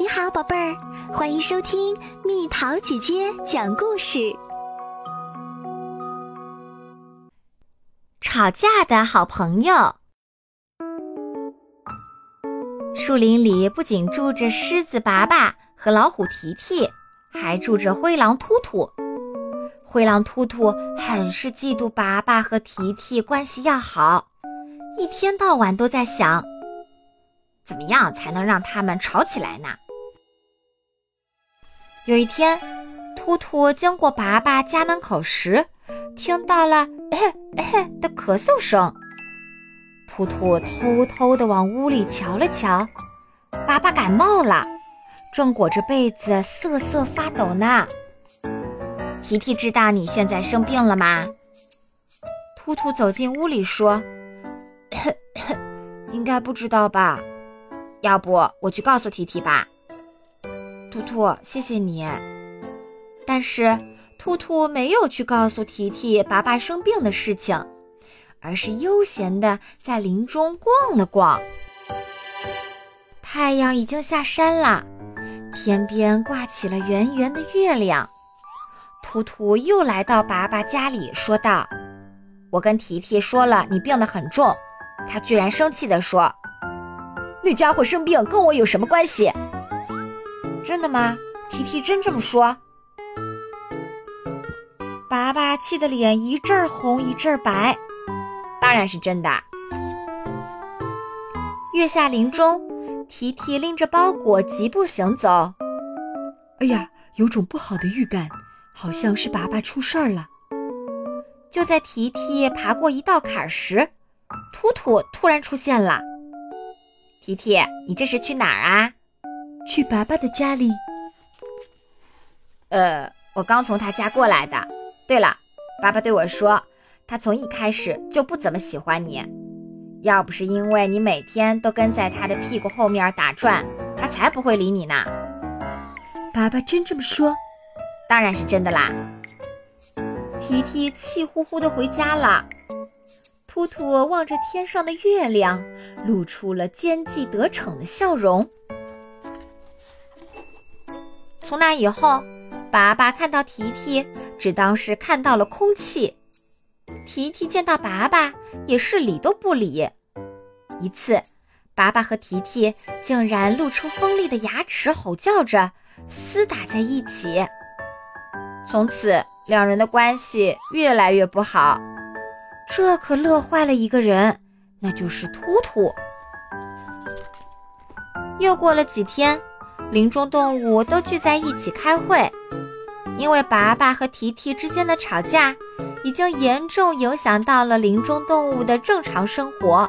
你好，宝贝儿，欢迎收听蜜桃姐姐讲故事。吵架的好朋友。树林里不仅住着狮子拔拔和老虎提提，还住着灰狼突突。灰狼突突很是嫉妒拔拔和提提关系要好，一天到晚都在想，怎么样才能让他们吵起来呢？有一天，突突经过拔拔家门口时，听到了“咳咳”的咳嗽声。突突偷偷地往屋里瞧了瞧，拔拔感冒了，正裹着被子瑟瑟发抖呢。提提知道你现在生病了吗？突突走进屋里说：“咳 咳应该不知道吧？要不我去告诉提提吧。”兔兔，谢谢你。但是兔兔没有去告诉提提拔拔生病的事情，而是悠闲地在林中逛了逛。太阳已经下山了，天边挂起了圆圆的月亮。兔兔又来到拔拔家里，说道：“我跟提提说了你病得很重，他居然生气地说：‘那家伙生病跟我有什么关系？’”真的吗？提提真这么说？爸爸气得脸一阵红一阵白。当然是真的。月下林中，提提拎着包裹疾步行走。哎呀，有种不好的预感，好像是爸爸出事儿了。就在提提爬过一道坎时，突突突然出现了。提提，你这是去哪儿啊？去爸爸的家里。呃，我刚从他家过来的。对了，爸爸对我说，他从一开始就不怎么喜欢你。要不是因为你每天都跟在他的屁股后面打转，他才不会理你呢。爸爸真这么说？当然是真的啦。提提气呼呼的回家了。突突望着天上的月亮，露出了奸计得逞的笑容。从那以后，爸爸看到提提，只当是看到了空气；提提见到爸爸，也是理都不理。一次，爸爸和提提竟然露出锋利的牙齿，吼叫着厮打在一起。从此，两人的关系越来越不好，这可乐坏了一个人，那就是突突。又过了几天。林中动物都聚在一起开会，因为拔拔和提提之间的吵架，已经严重影响到了林中动物的正常生活。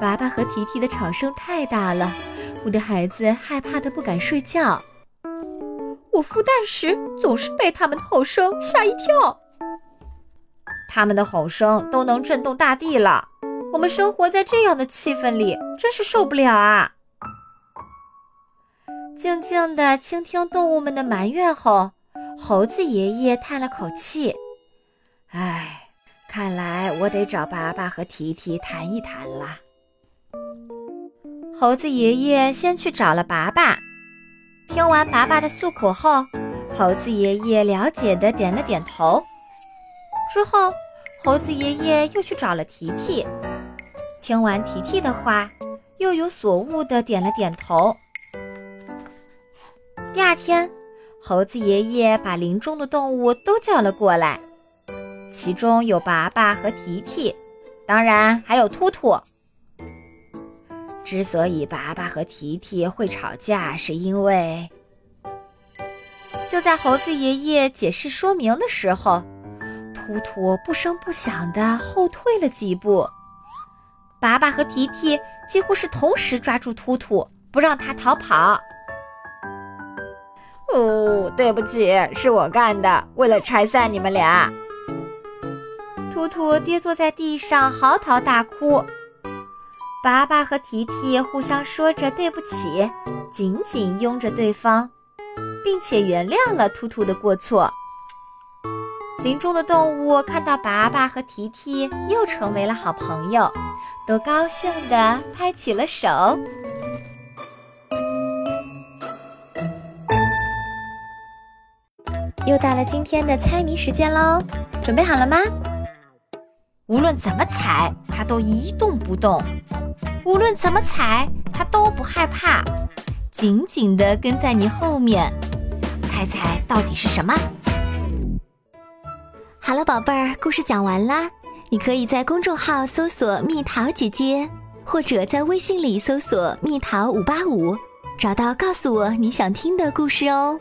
拔拔和提提的吵声太大了，我的孩子害怕的不敢睡觉。我孵蛋时总是被他们的吼声吓一跳。他们的吼声都能震动大地了，我们生活在这样的气氛里，真是受不了啊！静静地倾听动物们的埋怨后，猴子爷爷叹了口气：“唉，看来我得找爸爸和提提谈一谈了。”猴子爷爷先去找了爸爸，听完爸爸的诉苦后，猴子爷爷了解的点了点头。之后，猴子爷爷又去找了提提，听完提提的话，又有所悟的点了点头。第二天，猴子爷爷把林中的动物都叫了过来，其中有拔拔和提提，当然还有突突。之所以拔拔和提提会吵架，是因为就在猴子爷爷解释说明的时候，突突不声不响地后退了几步，拔拔和提提几乎是同时抓住突突，不让他逃跑。哦，对不起，是我干的。为了拆散你们俩，兔兔跌坐在地上嚎啕大哭。爸爸和提提互相说着对不起，紧紧拥着对方，并且原谅了兔兔的过错。林中的动物看到爸爸和提提又成为了好朋友，都高兴地拍起了手。又到了今天的猜谜时间喽，准备好了吗？无论怎么踩，它都一动不动；无论怎么踩，它都不害怕，紧紧地跟在你后面。猜猜到底是什么？好了，宝贝儿，故事讲完啦。你可以在公众号搜索“蜜桃姐姐”，或者在微信里搜索“蜜桃五八五”，找到告诉我你想听的故事哦。